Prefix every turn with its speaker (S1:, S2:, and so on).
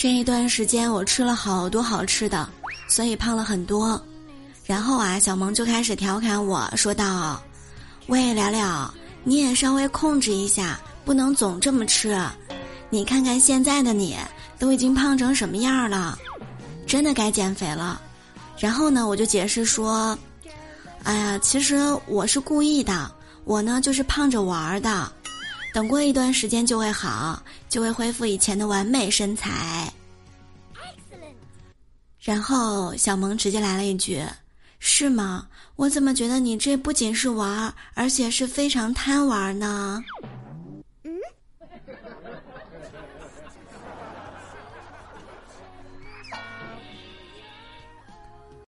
S1: 这一段时间我吃了好多好吃的，所以胖了很多。然后啊，小萌就开始调侃我说道：“喂，聊聊，你也稍微控制一下，不能总这么吃。你看看现在的你，都已经胖成什么样了，真的该减肥了。”然后呢，我就解释说：“哎呀，其实我是故意的，我呢就是胖着玩儿的。”等过一段时间就会好，就会恢复以前的完美身材。然后小萌直接来了一句：“是吗？我怎么觉得你这不仅是玩儿，而且是非常贪玩呢？”